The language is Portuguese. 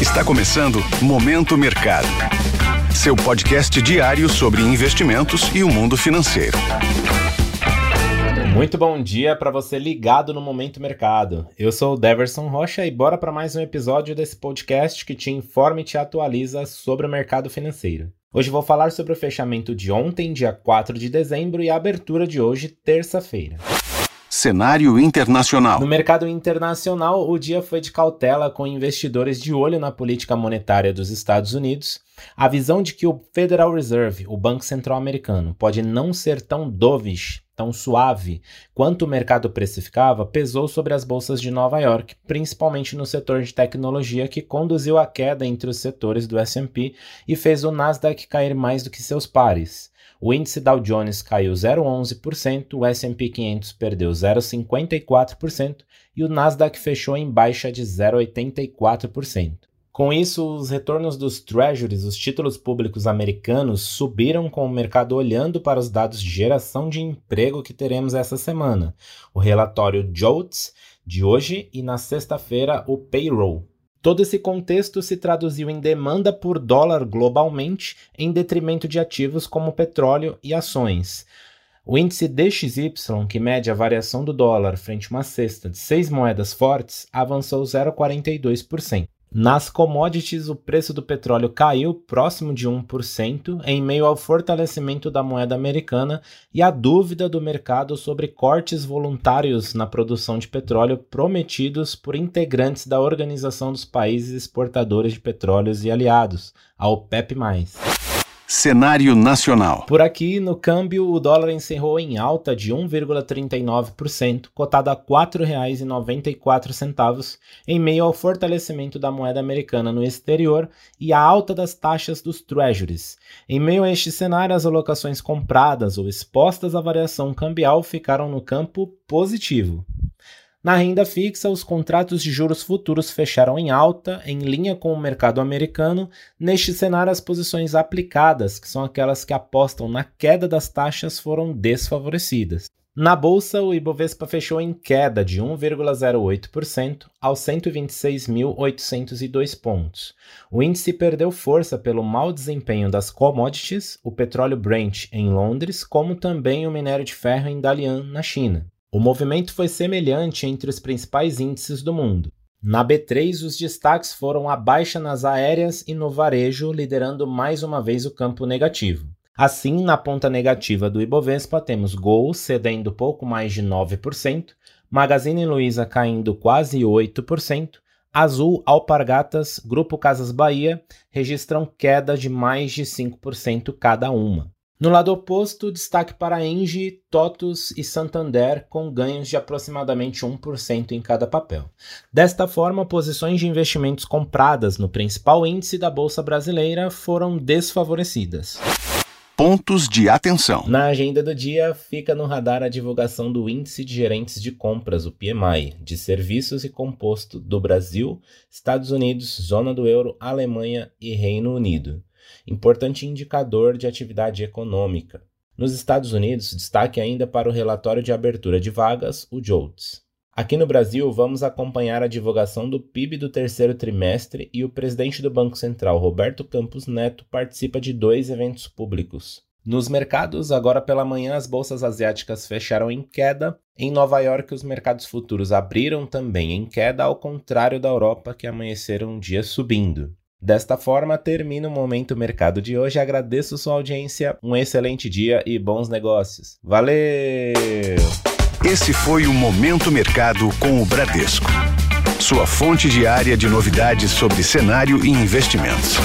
Está começando Momento Mercado. Seu podcast diário sobre investimentos e o mundo financeiro. Muito bom dia para você ligado no Momento Mercado. Eu sou o Deverson Rocha e bora para mais um episódio desse podcast que te informa e te atualiza sobre o mercado financeiro. Hoje vou falar sobre o fechamento de ontem, dia 4 de dezembro, e a abertura de hoje, terça-feira. Cenário internacional. No mercado internacional, o dia foi de cautela com investidores de olho na política monetária dos Estados Unidos. A visão de que o Federal Reserve, o Banco Central Americano, pode não ser tão dovish, tão suave quanto o mercado precificava, pesou sobre as bolsas de Nova York, principalmente no setor de tecnologia, que conduziu a queda entre os setores do S&P e fez o Nasdaq cair mais do que seus pares. O índice Dow Jones caiu 0,11%, o S&P 500 perdeu 0,54% e o Nasdaq fechou em baixa de 0,84%. Com isso, os retornos dos treasuries, os títulos públicos americanos, subiram com o mercado olhando para os dados de geração de emprego que teremos essa semana. O relatório JOLTS de hoje e na sexta-feira o payroll. Todo esse contexto se traduziu em demanda por dólar globalmente, em detrimento de ativos como petróleo e ações. O índice DXY, que mede a variação do dólar frente a uma cesta de seis moedas fortes, avançou 0,42%. Nas commodities, o preço do petróleo caiu próximo de 1% em meio ao fortalecimento da moeda americana e à dúvida do mercado sobre cortes voluntários na produção de petróleo prometidos por integrantes da Organização dos Países Exportadores de Petróleos e Aliados, a OPEP+. Cenário nacional. Por aqui, no câmbio, o dólar encerrou em alta de 1,39%, cotado a R$ 4,94, em meio ao fortalecimento da moeda americana no exterior e à alta das taxas dos treasuries. Em meio a este cenário, as alocações compradas ou expostas à variação cambial ficaram no campo positivo. Na renda fixa, os contratos de juros futuros fecharam em alta, em linha com o mercado americano. Neste cenário, as posições aplicadas, que são aquelas que apostam na queda das taxas, foram desfavorecidas. Na bolsa, o Ibovespa fechou em queda de 1,08% aos 126.802 pontos. O índice perdeu força pelo mau desempenho das commodities, o petróleo Brent em Londres, como também o minério de ferro em Dalian, na China. O movimento foi semelhante entre os principais índices do mundo. Na B3, os destaques foram a baixa nas aéreas e no varejo, liderando mais uma vez o campo negativo. Assim, na ponta negativa do Ibovespa, temos Gol cedendo pouco mais de 9%, Magazine Luiza caindo quase 8%, Azul, Alpargatas, Grupo Casas Bahia registram queda de mais de 5% cada uma. No lado oposto, destaque para Engie, TOTUS e Santander, com ganhos de aproximadamente 1% em cada papel. Desta forma, posições de investimentos compradas no principal índice da Bolsa Brasileira foram desfavorecidas. Pontos de atenção. Na agenda do dia, fica no radar a divulgação do Índice de Gerentes de Compras, o PMI, de serviços e composto do Brasil, Estados Unidos, Zona do Euro, Alemanha e Reino Unido importante indicador de atividade econômica. Nos Estados Unidos, destaque ainda para o relatório de abertura de vagas, o JOLTS. Aqui no Brasil, vamos acompanhar a divulgação do PIB do terceiro trimestre e o presidente do Banco Central, Roberto Campos Neto, participa de dois eventos públicos. Nos mercados, agora pela manhã, as bolsas asiáticas fecharam em queda. Em Nova York, os mercados futuros abriram também em queda, ao contrário da Europa, que amanheceram um dia subindo. Desta forma, termina o Momento Mercado de hoje. Agradeço sua audiência, um excelente dia e bons negócios. Valeu! Esse foi o Momento Mercado com o Bradesco. Sua fonte diária de novidades sobre cenário e investimentos.